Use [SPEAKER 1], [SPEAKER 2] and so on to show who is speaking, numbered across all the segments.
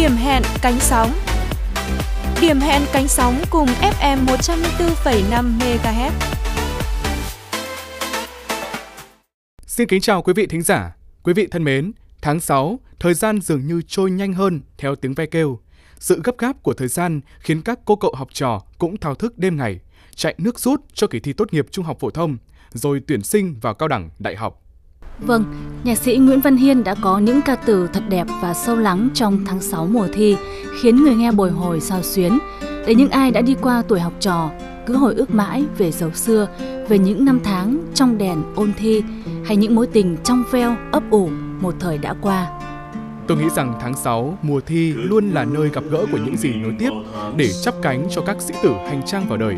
[SPEAKER 1] Điểm hẹn cánh sóng Điểm hẹn cánh sóng cùng FM 104,5 MHz.
[SPEAKER 2] Xin kính chào quý vị thính giả. Quý vị thân mến, tháng 6, thời gian dường như trôi nhanh hơn theo tiếng ve kêu. Sự gấp gáp của thời gian khiến các cô cậu học trò cũng thao thức đêm ngày, chạy nước rút cho kỳ thi tốt nghiệp trung học phổ thông, rồi tuyển sinh vào cao đẳng, đại học.
[SPEAKER 3] Vâng, nhạc sĩ Nguyễn Văn Hiên đã có những ca từ thật đẹp và sâu lắng trong tháng 6 mùa thi, khiến người nghe bồi hồi sao xuyến. Để những ai đã đi qua tuổi học trò, cứ hồi ước mãi về dấu xưa, về những năm tháng trong đèn ôn thi, hay những mối tình trong veo ấp ủ một thời đã qua.
[SPEAKER 2] Tôi nghĩ rằng tháng 6, mùa thi luôn là nơi gặp gỡ của những gì nối tiếp để chắp cánh cho các sĩ tử hành trang vào đời.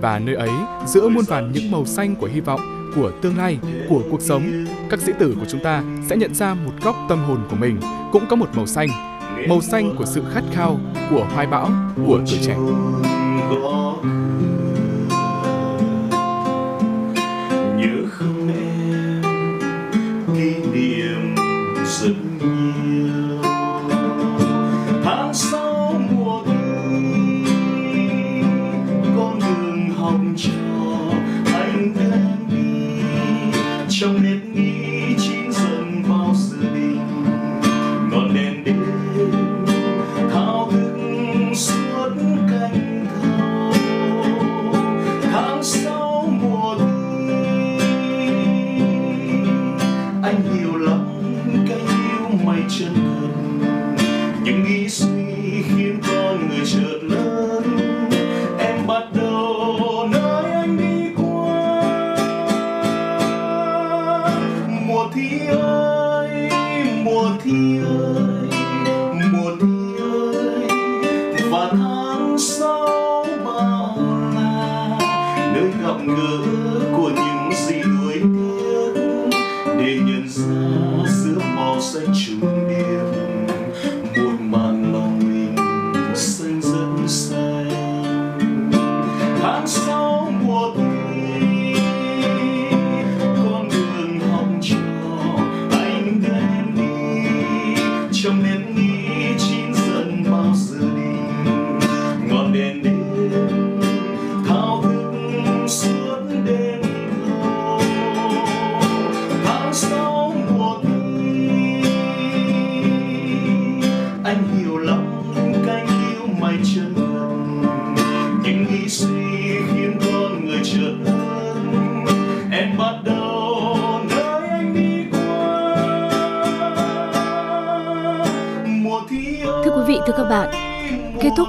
[SPEAKER 2] Và nơi ấy, giữa muôn vàn những màu xanh của hy vọng, của tương lai, của cuộc sống, các sĩ tử của chúng ta sẽ nhận ra một góc tâm hồn của mình cũng có một màu xanh, màu xanh của sự khát khao, của hoài bão, của tuổi trẻ.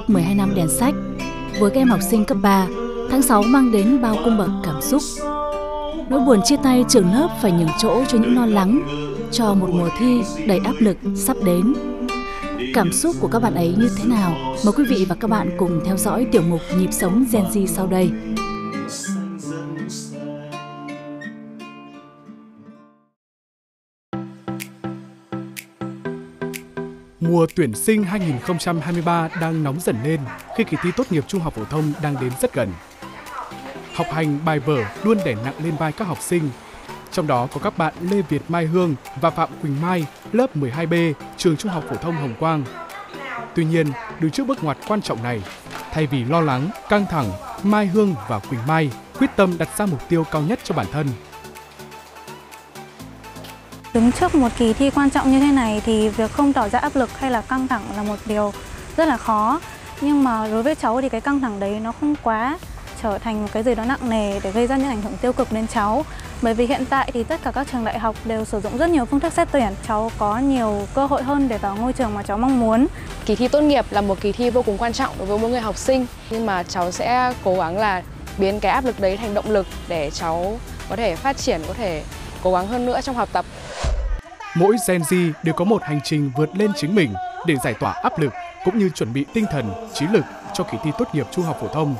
[SPEAKER 3] Kết 12 năm đèn sách, với các em học sinh cấp 3, tháng 6 mang đến bao cung bậc cảm xúc. Nỗi buồn chia tay trường lớp phải nhường chỗ cho những lo lắng, cho một mùa thi đầy áp lực sắp đến. Cảm xúc của các bạn ấy như thế nào? Mời quý vị và các bạn cùng theo dõi tiểu mục Nhịp sống Gen Z sau đây.
[SPEAKER 2] Mùa tuyển sinh 2023 đang nóng dần lên khi kỳ thi tốt nghiệp trung học phổ thông đang đến rất gần. Học hành bài vở luôn đè nặng lên vai các học sinh. Trong đó có các bạn Lê Việt Mai Hương và Phạm Quỳnh Mai, lớp 12B, trường Trung học phổ thông Hồng Quang. Tuy nhiên, đứng trước bước ngoặt quan trọng này, thay vì lo lắng, căng thẳng, Mai Hương và Quỳnh Mai quyết tâm đặt ra mục tiêu cao nhất cho bản thân.
[SPEAKER 4] Đứng trước một kỳ thi quan trọng như thế này thì việc không tỏ ra áp lực hay là căng thẳng là một điều rất là khó. Nhưng mà đối với cháu thì cái căng thẳng đấy nó không quá trở thành một cái gì đó nặng nề để gây ra những ảnh hưởng tiêu cực đến cháu. Bởi vì hiện tại thì tất cả các trường đại học đều sử dụng rất nhiều phương thức xét tuyển. Cháu có nhiều cơ hội hơn để vào ngôi trường mà cháu mong muốn.
[SPEAKER 5] Kỳ thi tốt nghiệp là một kỳ thi vô cùng quan trọng đối với mỗi người học sinh nhưng mà cháu sẽ cố gắng là biến cái áp lực đấy thành động lực để cháu có thể phát triển, có thể cố gắng hơn nữa trong học tập.
[SPEAKER 2] Mỗi Gen Z đều có một hành trình vượt lên chính mình để giải tỏa áp lực cũng như chuẩn bị tinh thần, trí lực cho kỳ thi tốt nghiệp trung học phổ thông.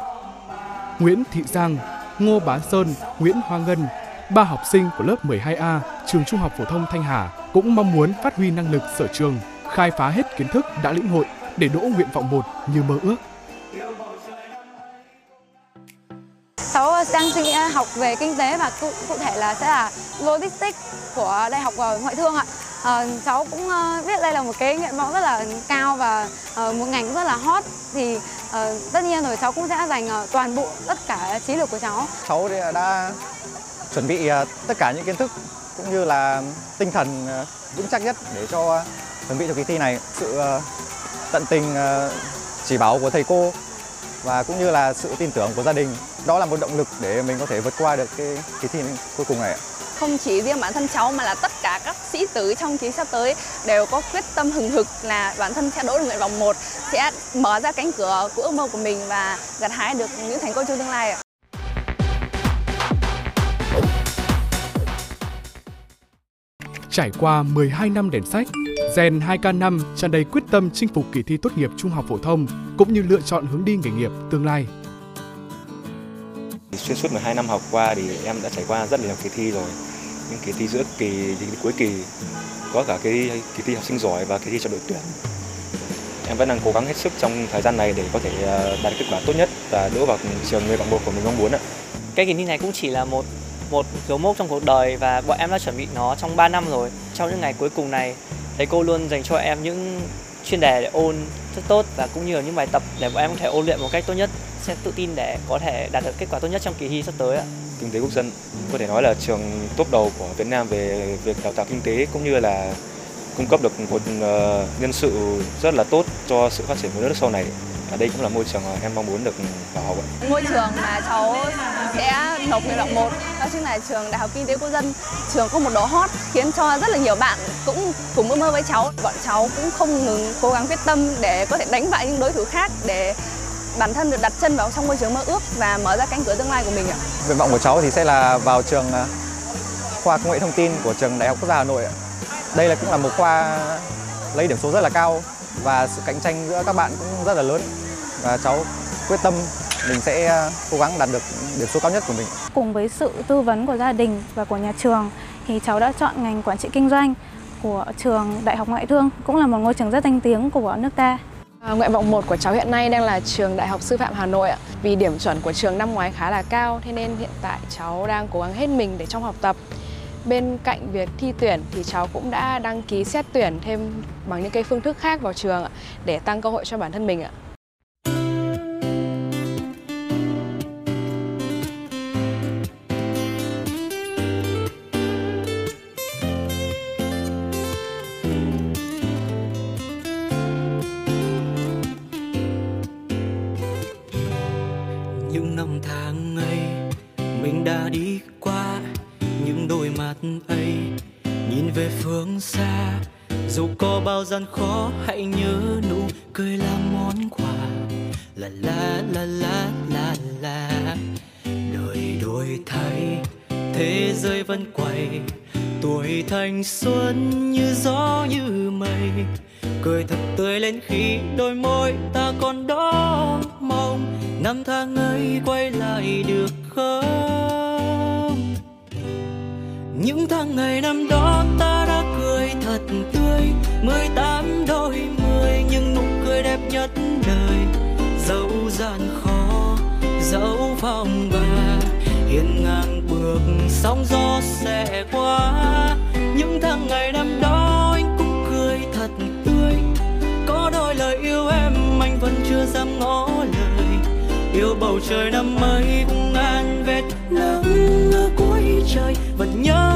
[SPEAKER 2] Nguyễn Thị Giang, Ngô Bá Sơn, Nguyễn Hoa Ngân, ba học sinh của lớp 12A trường Trung học phổ thông Thanh Hà cũng mong muốn phát huy năng lực sở trường, khai phá hết kiến thức đã lĩnh hội để đỗ nguyện vọng một như mơ ước.
[SPEAKER 6] Đang suy nghĩ học về kinh tế và cụ, cụ thể là sẽ là logistics của Đại học ờ, Ngoại thương ạ. à, cháu cũng ờ, biết đây là một cái nguyện vọng rất là cao và một ngành rất là hot thì uh, tất nhiên rồi cháu cũng sẽ dành toàn bộ tất cả trí lực của cháu.
[SPEAKER 7] Cháu đã chuẩn bị tất cả những kiến thức cũng như là tinh thần vững chắc nhất để cho chuẩn bị cho kỳ thi này. Sự tận tình chỉ bảo của thầy cô và cũng như là sự tin tưởng của gia đình đó là một động lực để mình có thể vượt qua được cái kỳ thi cuối cùng này
[SPEAKER 8] không chỉ riêng bản thân cháu mà là tất cả các sĩ tử trong kỳ sắp tới đều có quyết tâm hừng hực là bản thân sẽ đỗ được nguyện vọng 1 sẽ mở ra cánh cửa của ước mơ của mình và gặt hái được những thành công trong tương lai ạ.
[SPEAKER 9] Trải qua 12 năm đèn sách, Gen 2K5 tràn đầy quyết tâm chinh phục kỳ thi tốt nghiệp trung học phổ thông cũng như lựa chọn hướng đi nghề nghiệp tương lai.
[SPEAKER 10] Xuyên suốt 12 năm học qua thì em đã trải qua rất nhiều kỳ thi rồi. Những kỳ thi giữa kỳ, kỳ cuối kỳ, có cả cái kỳ thi học sinh giỏi và kỳ thi cho đội tuyển. Em vẫn đang cố gắng hết sức trong thời gian này để có thể ờ, đạt kết quả tốt nhất và đỗ vào trường người bạn một của mình mong muốn ạ.
[SPEAKER 11] Cái kỳ thi này cũng chỉ là một một dấu mốc trong cuộc đời và bọn em đã chuẩn bị nó trong 3 năm rồi. Trong những ngày cuối cùng này, thầy cô luôn dành cho em những chuyên đề để ôn rất tốt và cũng như là những bài tập để bọn em có thể ôn luyện một cách tốt nhất, sẽ tự tin để có thể đạt được kết quả tốt nhất trong kỳ thi sắp tới ạ.
[SPEAKER 10] Kinh tế quốc dân, có thể nói là trường top đầu của Việt Nam về việc đào tạo kinh tế cũng như là cung cấp được một ờ, nhân sự rất là tốt cho sự phát triển của nước sau này và đây cũng là môi trường mà em mong muốn được vào học ạ.
[SPEAKER 8] Môi trường mà cháu sẽ nộp nguyện vọng một đó chính là trường Đại học Kinh tế Quốc dân. Trường có một độ hot khiến cho rất là nhiều bạn cũng cùng mơ mơ với cháu. Bọn cháu cũng không ngừng cố gắng quyết tâm để có thể đánh bại những đối thủ khác để bản thân được đặt chân vào trong môi trường mơ ước và mở ra cánh cửa tương lai của mình ạ.
[SPEAKER 7] Nguyện vọng của cháu thì sẽ là vào trường à, khoa công nghệ thông tin của trường Đại học Quốc gia Hà Nội. Đây là cũng là một khoa lấy điểm số rất là cao và sự cạnh tranh giữa các bạn cũng rất là lớn và cháu quyết tâm mình sẽ à, cố gắng đạt được điểm số cao nhất của mình.
[SPEAKER 4] Cùng với sự tư vấn của gia đình và của nhà trường thì cháu đã chọn ngành quản trị kinh doanh của trường Đại học Ngoại thương, cũng là một ngôi trường rất danh tiếng của nước ta.
[SPEAKER 5] À, nguyện vọng 1 của cháu hiện nay đang là trường Đại học Sư phạm Hà Nội ạ. Vì điểm chuẩn của trường năm ngoái khá là cao, thế nên hiện tại cháu đang cố gắng hết mình để trong học tập. Bên cạnh việc thi tuyển thì cháu cũng đã đăng ký xét tuyển thêm bằng những cái phương thức khác vào trường để tăng cơ hội cho bản thân mình ạ.
[SPEAKER 12] Gian khó hãy nhớ nụ cười là món quà. La la la la la la. Đời đổi thay, thế giới vẫn quay. Tuổi thanh xuân như gió như mây. Cười thật tươi lên khi đôi môi ta còn đó mong. Năm tháng ấy quay lại được không? Những tháng ngày năm đó ta thật tươi. Mười tám đôi mươi nhưng nụ cười đẹp nhất đời. Dẫu gian khó, dẫu phong ba hiên ngang bước sóng gió sẽ qua. Những tháng ngày năm đó anh cũng cười thật tươi. Có đôi lời yêu em, anh vẫn chưa dám ngỏ lời. Yêu bầu trời năm ấy cũng ngàn vết nắng ở cuối trời. Vẫn nhớ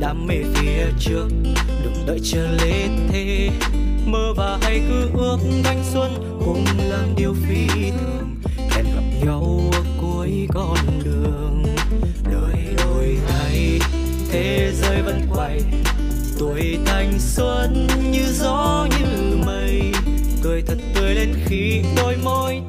[SPEAKER 12] đam mê phía trước, đừng đợi chờ lê thế. Mơ và hay cứ ước thanh xuân cùng làm điều phi thường. Hẹn gặp nhau ở cuối con đường. Đời đổi thay thế giới vẫn quay. Tuổi thanh xuân như gió như mây. Cười thật tươi lên khi đôi môi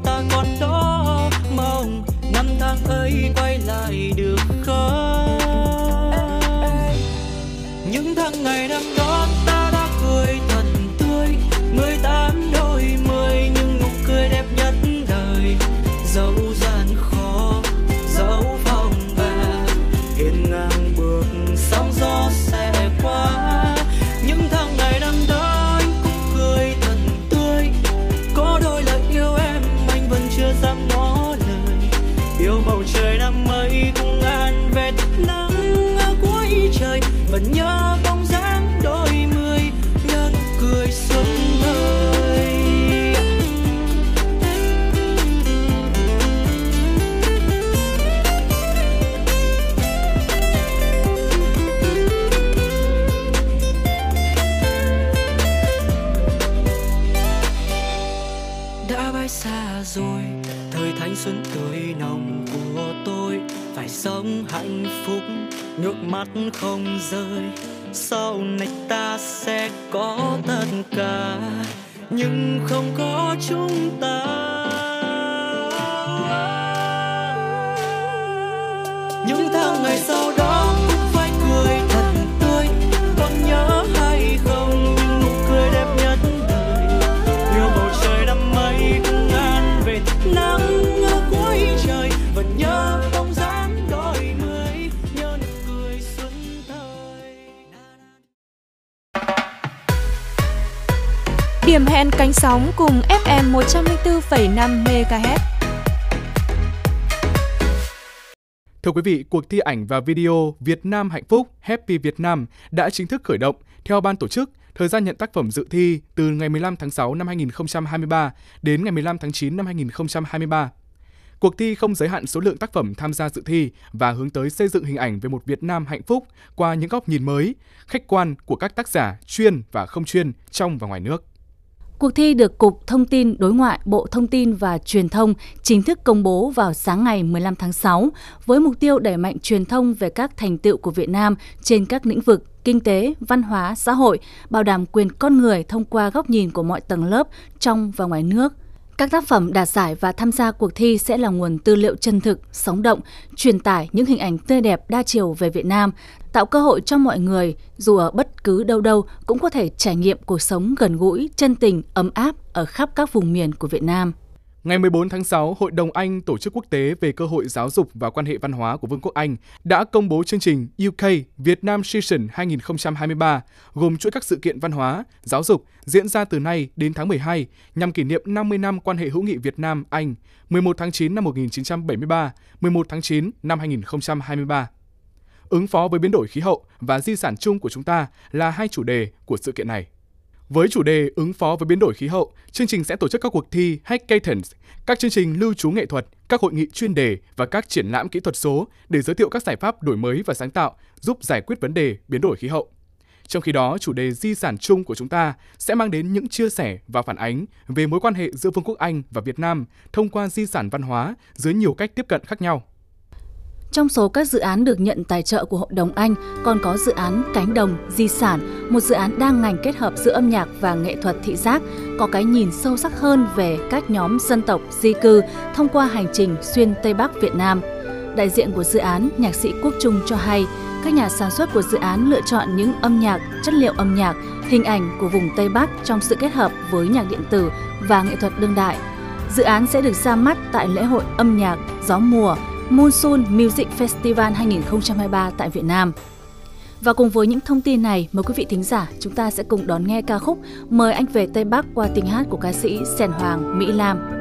[SPEAKER 12] không rơi. Sau này ta sẽ có tất cả nhưng không có chúng
[SPEAKER 1] Điểm hẹn cánh sóng cùng FM 104,5 MHz.
[SPEAKER 9] Thưa quý vị, cuộc thi ảnh và video Việt Nam hạnh phúc Happy Việt Nam đã chính thức khởi động. Theo ban tổ chức, thời gian nhận tác phẩm dự thi từ ngày 15 tháng 6 năm 2023 đến ngày 15 tháng 9 năm 2023. Cuộc thi không giới hạn số lượng tác phẩm tham gia dự thi và hướng tới xây dựng hình ảnh về một Việt Nam hạnh phúc qua những góc nhìn mới, khách quan của các tác giả chuyên và không chuyên trong và ngoài nước.
[SPEAKER 3] Cuộc thi được Cục Thông tin Đối ngoại Bộ Thông tin và Truyền thông chính thức công bố vào sáng ngày 15 tháng 6 với mục tiêu đẩy mạnh truyền thông về các thành tựu của Việt Nam trên các lĩnh vực kinh tế, văn hóa, xã hội, bảo đảm quyền con người thông qua góc nhìn của mọi tầng lớp trong và ngoài nước. Các tác phẩm đạt giải và tham gia cuộc thi sẽ là nguồn tư liệu chân thực, sống động, truyền tải những hình ảnh tươi đẹp đa chiều về Việt Nam, tạo cơ hội cho mọi người, dù ở bất cứ đâu đâu, cũng có thể trải nghiệm cuộc sống gần gũi, chân tình, ấm áp ở khắp các vùng miền của Việt Nam.
[SPEAKER 9] Ngày 14 tháng 6, Hội đồng Anh, Tổ chức Quốc tế về cơ hội giáo dục và quan hệ văn hóa của Vương quốc Anh đã công bố chương trình UK Việt Nam Session 2023, gồm chuỗi các sự kiện văn hóa, giáo dục diễn ra từ nay đến tháng 12 nhằm kỷ niệm 50 năm quan hệ hữu nghị Việt Nam Anh 11 tháng 9 năm 1973, 11 tháng 9 năm 2023. Ứng phó với biến đổi khí hậu và di sản chung của chúng ta là hai chủ đề của sự kiện này. Với chủ đề ứng phó với biến đổi khí hậu, chương trình sẽ tổ chức các cuộc thi hackathons, các chương trình lưu trú nghệ thuật, các hội nghị chuyên đề và các triển lãm kỹ thuật số để giới thiệu các giải pháp đổi mới và sáng tạo giúp giải quyết vấn đề biến đổi khí hậu. Trong khi đó, chủ đề di sản chung của chúng ta sẽ mang đến những chia sẻ và phản ánh về mối quan hệ giữa Vương quốc Anh và Việt Nam thông qua di sản văn hóa dưới nhiều cách tiếp cận khác nhau.
[SPEAKER 3] Trong số các dự án được nhận tài trợ của Hội đồng Anh còn có dự án Cánh đồng, Di sản, một dự án đa ngành kết hợp giữa âm nhạc và nghệ thuật thị giác, có cái nhìn sâu sắc hơn về các nhóm dân tộc di cư thông qua hành trình xuyên Tây Bắc Việt Nam. Đại diện của dự án, nhạc sĩ Quốc Trung cho hay, các nhà sản xuất của dự án lựa chọn những âm nhạc, chất liệu âm nhạc, hình ảnh của vùng Tây Bắc trong sự kết hợp với nhạc điện tử và nghệ thuật đương đại. Dự án sẽ được ra mắt tại lễ hội âm nhạc Gió mùa Monsoon Music Festival 2023 tại Việt Nam. Và cùng với những thông tin này, mời quý vị thính giả chúng ta sẽ cùng đón nghe ca khúc Mời anh về Tây Bắc qua tiếng hát của ca sĩ Sèn Hoàng Mỹ Lam.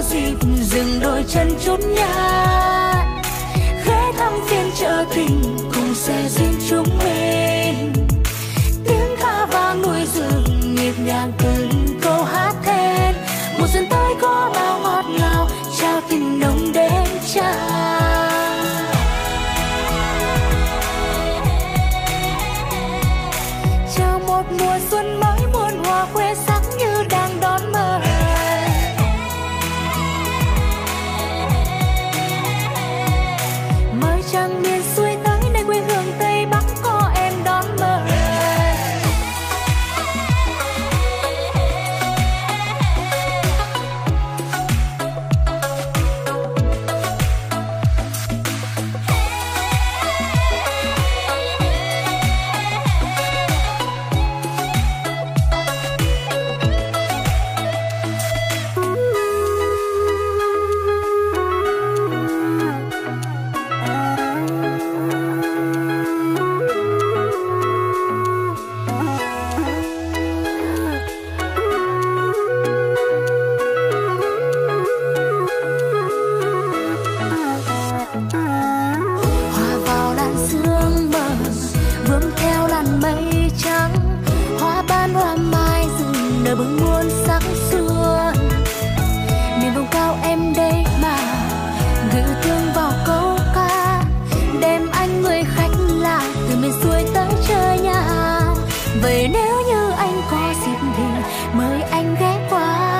[SPEAKER 13] Có dịp dừng đôi chân chút nhát ghé thăm phiên chợ tình cùng xe duyên chúng mình tiếng ca vang nuôi rừng nhịp nhàng vậy nếu như anh có dịp thì mời anh ghé qua.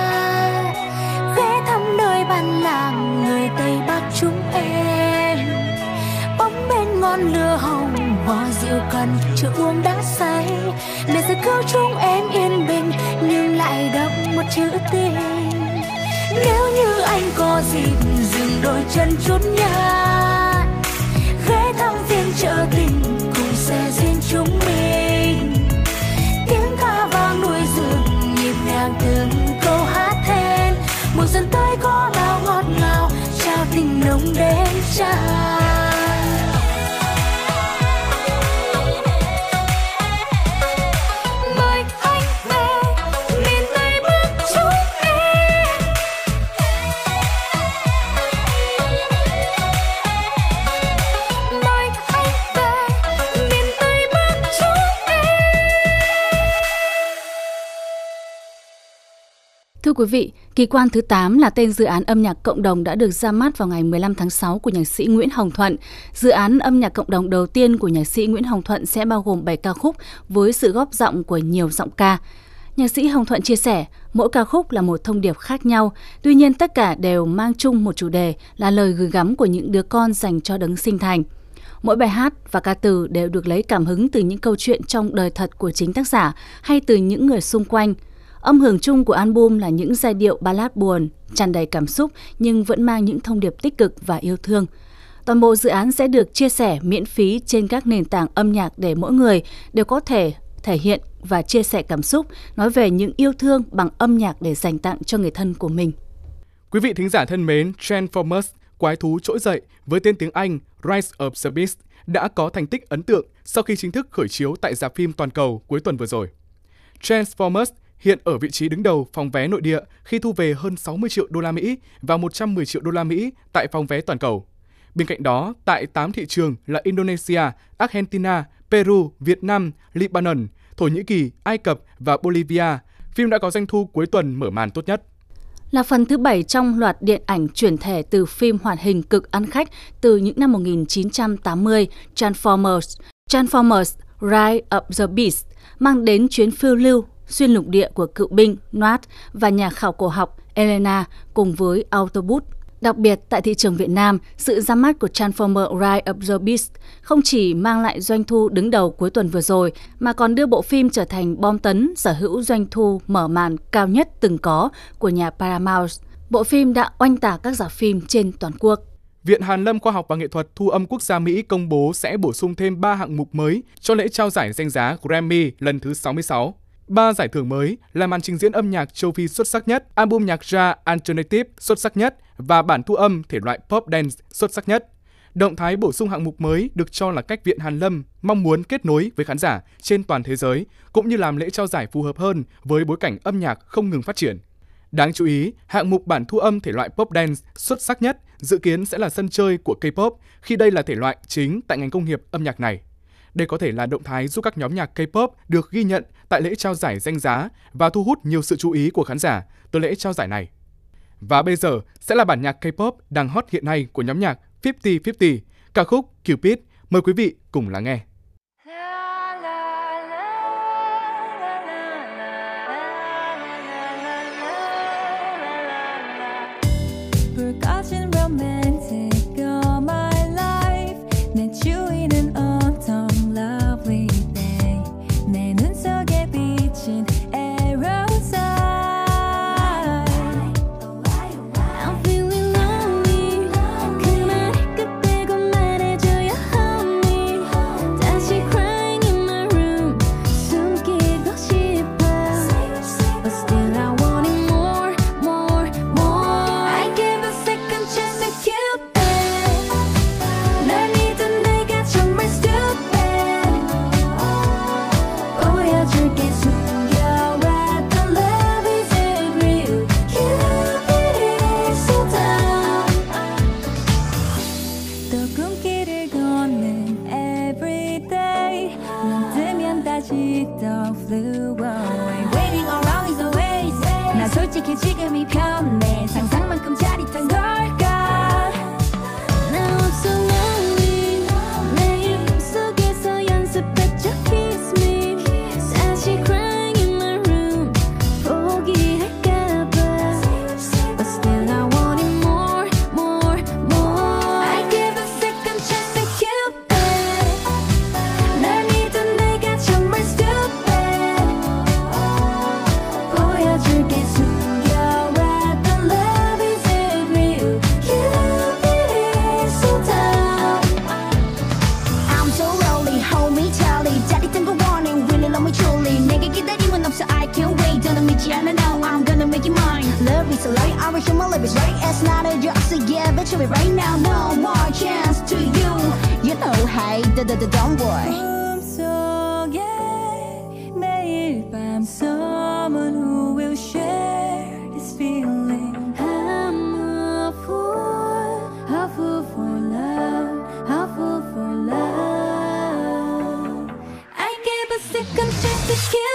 [SPEAKER 13] Ghé thăm nơi bản làng người tây bắc chúng em. Bóng bên ngọn lửa hồng hoa rượu cần chưa uống đã say. Để sẽ cứu chúng em yên bình, nhưng lại đậm một chữ tình nếu như anh có dịp, dừng đôi chân chút nhà ghé thăm phiên chợ tình, cùng xe duyên chúng mình. Mùa xuân tới có bao ngọt ngào trao tình nồng đến trao.
[SPEAKER 3] Quý vị, Kỳ quan thứ 8 là tên dự án âm nhạc cộng đồng đã được ra mắt vào ngày 15 tháng 6 của nhạc sĩ Nguyễn Hồng Thuận. Dự án âm nhạc cộng đồng đầu tiên của nhạc sĩ Nguyễn Hồng Thuận sẽ bao gồm 7 ca khúc với sự góp giọng của nhiều giọng ca. Nhạc sĩ Hồng Thuận chia sẻ, mỗi ca khúc là một thông điệp khác nhau, tuy nhiên tất cả đều mang chung một chủ đề là lời gửi gắm của những đứa con dành cho đấng sinh thành. Mỗi bài hát và ca từ đều được lấy cảm hứng từ những câu chuyện trong đời thật của chính tác giả hay từ những người xung quanh. Âm hưởng chung của album là những giai điệu ballad buồn, tràn đầy cảm xúc nhưng vẫn mang những thông điệp tích cực và yêu thương. Toàn bộ dự án sẽ được chia sẻ miễn phí trên các nền tảng âm nhạc để mỗi người đều có thể thể hiện và chia sẻ cảm xúc, nói về những yêu thương bằng âm nhạc để dành tặng cho người thân của mình.
[SPEAKER 9] Quý vị thính giả thân mến, Transformers, quái thú trỗi dậy với tên tiếng Anh Rise of the Beast đã có thành tích ấn tượng sau khi chính thức khởi chiếu tại rạp phim toàn cầu cuối tuần vừa rồi. Transformers hiện ở vị trí đứng đầu phòng vé nội địa khi thu về hơn 60 triệu đô la Mỹ và 110 triệu đô la Mỹ tại phòng vé toàn cầu. Bên cạnh đó, tại 8 thị trường là Indonesia, Argentina, Peru, Việt Nam, Lebanon, Thổ Nhĩ Kỳ, Ai Cập và Bolivia, phim đã có doanh thu cuối tuần mở màn tốt nhất.
[SPEAKER 3] Là phần thứ bảy trong loạt điện ảnh chuyển thể từ phim hoạt hình cực ăn khách từ những năm 1980 Transformers, Transformers Rise of the Beast mang đến chuyến phiêu lưu xuyên lục địa của cựu binh Noat và nhà khảo cổ học Elena cùng với Autobot. Đặc biệt tại thị trường Việt Nam, sự ra mắt của Transformer Rise of the Beast không chỉ mang lại doanh thu đứng đầu cuối tuần vừa rồi, mà còn đưa bộ phim trở thành bom tấn sở hữu doanh thu mở màn cao nhất từng có của nhà Paramount. Bộ phim đã oanh tả các giả phim trên toàn quốc.
[SPEAKER 9] Viện Hàn Lâm Khoa học và Nghệ thuật Thu âm Quốc gia Mỹ công bố sẽ bổ sung thêm 3 hạng mục mới cho lễ trao giải danh giá Grammy lần thứ 66. Ba giải thưởng mới là màn trình diễn âm nhạc châu Phi xuất sắc nhất, album nhạc ra alternative xuất sắc nhất và bản thu âm thể loại pop dance xuất sắc nhất. Động thái bổ sung hạng mục mới được cho là cách Viện Hàn Lâm mong muốn kết nối với khán giả trên toàn thế giới cũng như làm lễ trao giải phù hợp hơn với bối cảnh âm nhạc không ngừng phát triển. Đáng chú ý, hạng mục bản thu âm thể loại pop dance xuất sắc nhất dự kiến sẽ là sân chơi của K-pop khi đây là thể loại chính tại ngành công nghiệp âm nhạc này. Đây có thể là động thái giúp các nhóm nhạc K-pop được ghi nhận tại lễ trao giải danh giá và thu hút nhiều sự chú ý của khán giả từ lễ trao giải này. Và bây giờ sẽ là bản nhạc K-pop đang hot hiện nay của nhóm nhạc 5050, ca khúc Cupid. Mời quý vị cùng lắng nghe.
[SPEAKER 14] 지금이 편 so yeah bet you it right now No more chance to you You know hey da da da don't worry 꿈속에 매일 밤 someone who will share this feeling I'm a fool a fool for love a fool for love I give a second chance to Cupid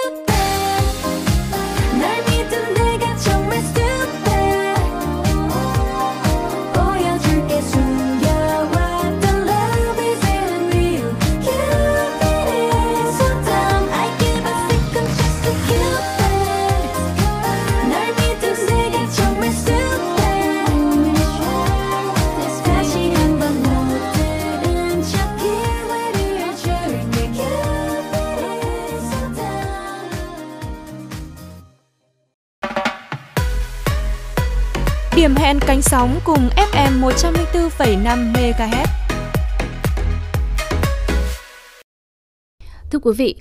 [SPEAKER 1] Điểm hẹn cánh sóng cùng FM 104,5 MHz.
[SPEAKER 3] Thưa quý vị,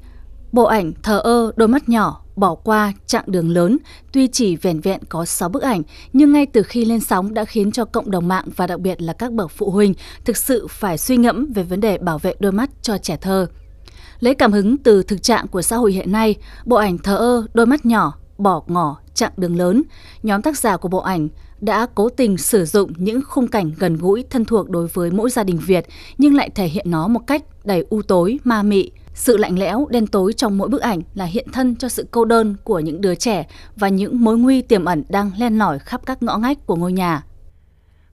[SPEAKER 3] bộ ảnh Thờ ơ đôi mắt nhỏ bỏ qua chặng đường lớn tuy chỉ vẻn vẹn có 6 bức ảnh nhưng ngay từ khi lên sóng đã khiến cho cộng đồng mạng và đặc biệt là các bậc phụ huynh thực sự phải suy ngẫm về vấn đề bảo vệ đôi mắt cho trẻ thơ. Lấy cảm hứng từ thực trạng của xã hội hiện nay, bộ ảnh Thờ ơ đôi mắt nhỏ bỏ ngỏ chặng đường lớn, nhóm tác giả của bộ ảnh đã cố tình sử dụng những khung cảnh gần gũi thân thuộc đối với mỗi gia đình Việt nhưng lại thể hiện nó một cách đầy u tối, ma mị. Sự lạnh lẽo, đen tối trong mỗi bức ảnh là hiện thân cho sự cô đơn của những đứa trẻ và những mối nguy tiềm ẩn đang len lỏi khắp các ngõ ngách của ngôi nhà.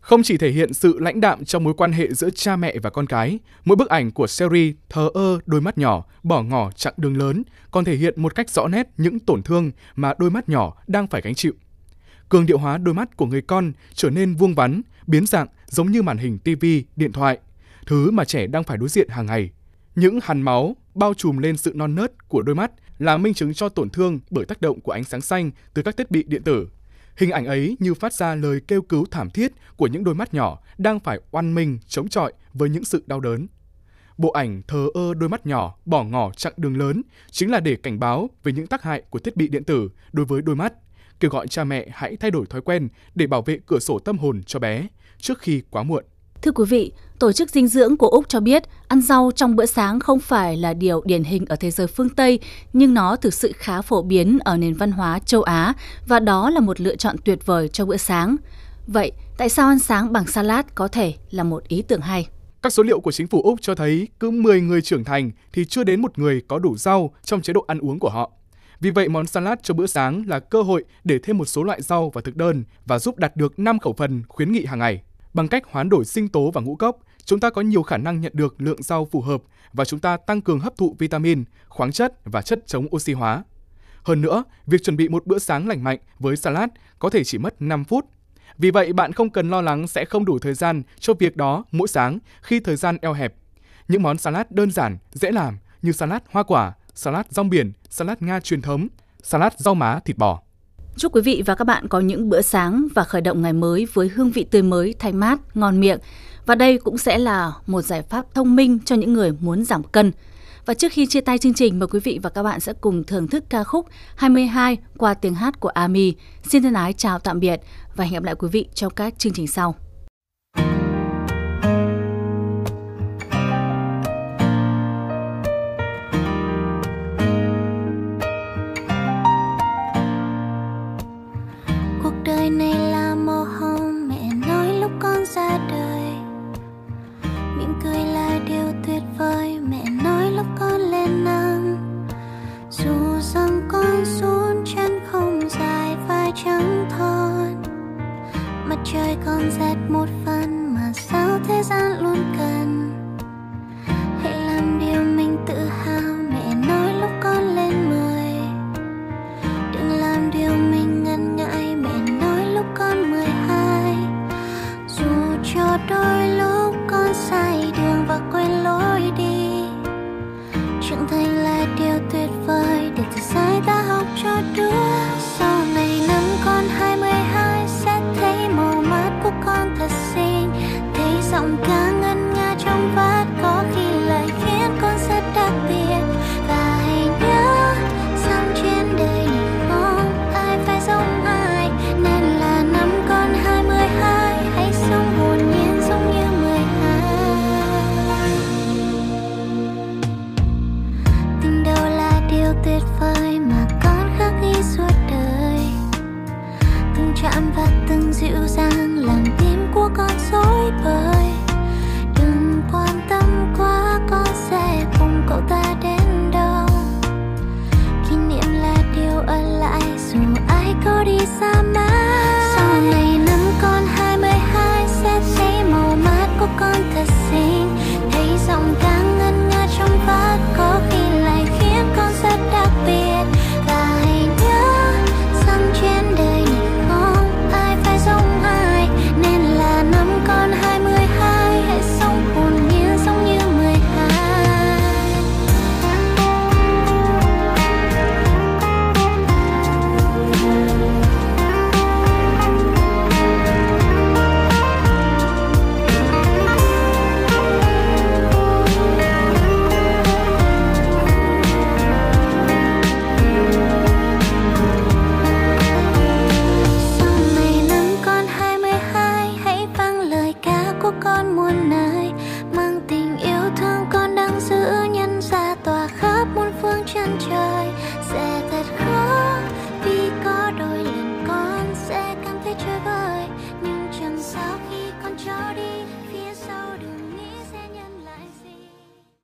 [SPEAKER 9] Không chỉ thể hiện sự lãnh đạm trong mối quan hệ giữa cha mẹ và con cái, mỗi bức ảnh của series Thờ ơ đôi mắt nhỏ, bỏ ngỏ chặng đường lớn còn thể hiện một cách rõ nét những tổn thương mà đôi mắt nhỏ đang phải gánh chịu. Cường điệu hóa đôi mắt của người con trở nên vuông vắn, biến dạng giống như màn hình TV, điện thoại, thứ mà trẻ đang phải đối diện hàng ngày. Những hằn máu bao trùm lên sự non nớt của đôi mắt là minh chứng cho tổn thương bởi tác động của ánh sáng xanh từ các thiết bị điện tử. Hình ảnh ấy như phát ra lời kêu cứu thảm thiết của những đôi mắt nhỏ đang phải oan mình chống chọi với những sự đau đớn. Bộ ảnh thờ ơ đôi mắt nhỏ bỏ ngỏ chặng đường lớn chính là để cảnh báo về những tác hại của thiết bị điện tử đối với đôi mắt, kêu gọi cha mẹ hãy thay đổi thói quen để bảo vệ cửa sổ tâm hồn cho bé trước khi quá muộn.
[SPEAKER 3] Thưa quý vị, Tổ chức Dinh dưỡng của Úc cho biết ăn rau trong bữa sáng không phải là điều điển hình ở thế giới phương Tây, nhưng nó thực sự khá phổ biến ở nền văn hóa châu Á và đó là một lựa chọn tuyệt vời cho bữa sáng. Vậy, tại sao ăn sáng bằng salad có thể là một ý tưởng hay?
[SPEAKER 9] Các số liệu của chính phủ Úc cho thấy cứ 10 người trưởng thành thì chưa đến một người có đủ rau trong chế độ ăn uống của họ. Vì vậy, món salad cho bữa sáng là cơ hội để thêm một số loại rau vào thực đơn và giúp đạt được 5 khẩu phần khuyến nghị hàng ngày. Bằng cách hoán đổi sinh tố và ngũ cốc, chúng ta có nhiều khả năng nhận được lượng rau phù hợp và chúng ta tăng cường hấp thụ vitamin, khoáng chất và chất chống oxy hóa. Hơn nữa, việc chuẩn bị một bữa sáng lành mạnh với salad có thể chỉ mất 5 phút. Vì vậy, bạn không cần lo lắng sẽ không đủ thời gian cho việc đó mỗi sáng khi thời gian eo hẹp. Những món salad đơn giản, dễ làm như salad hoa quả, salad rong biển, salad Nga truyền thống, salad rau má thịt bò.
[SPEAKER 3] Chúc quý vị và các bạn có những bữa sáng và khởi động ngày mới với hương vị tươi mới, thanh mát, ngon miệng. Và đây cũng sẽ là một giải pháp thông minh cho những người muốn giảm cân. Và trước khi chia tay chương trình, mời quý vị và các bạn sẽ cùng thưởng thức ca khúc 22 qua tiếng hát của Ami. Xin thân ái chào tạm biệt và hẹn gặp lại quý vị trong các chương trình sau.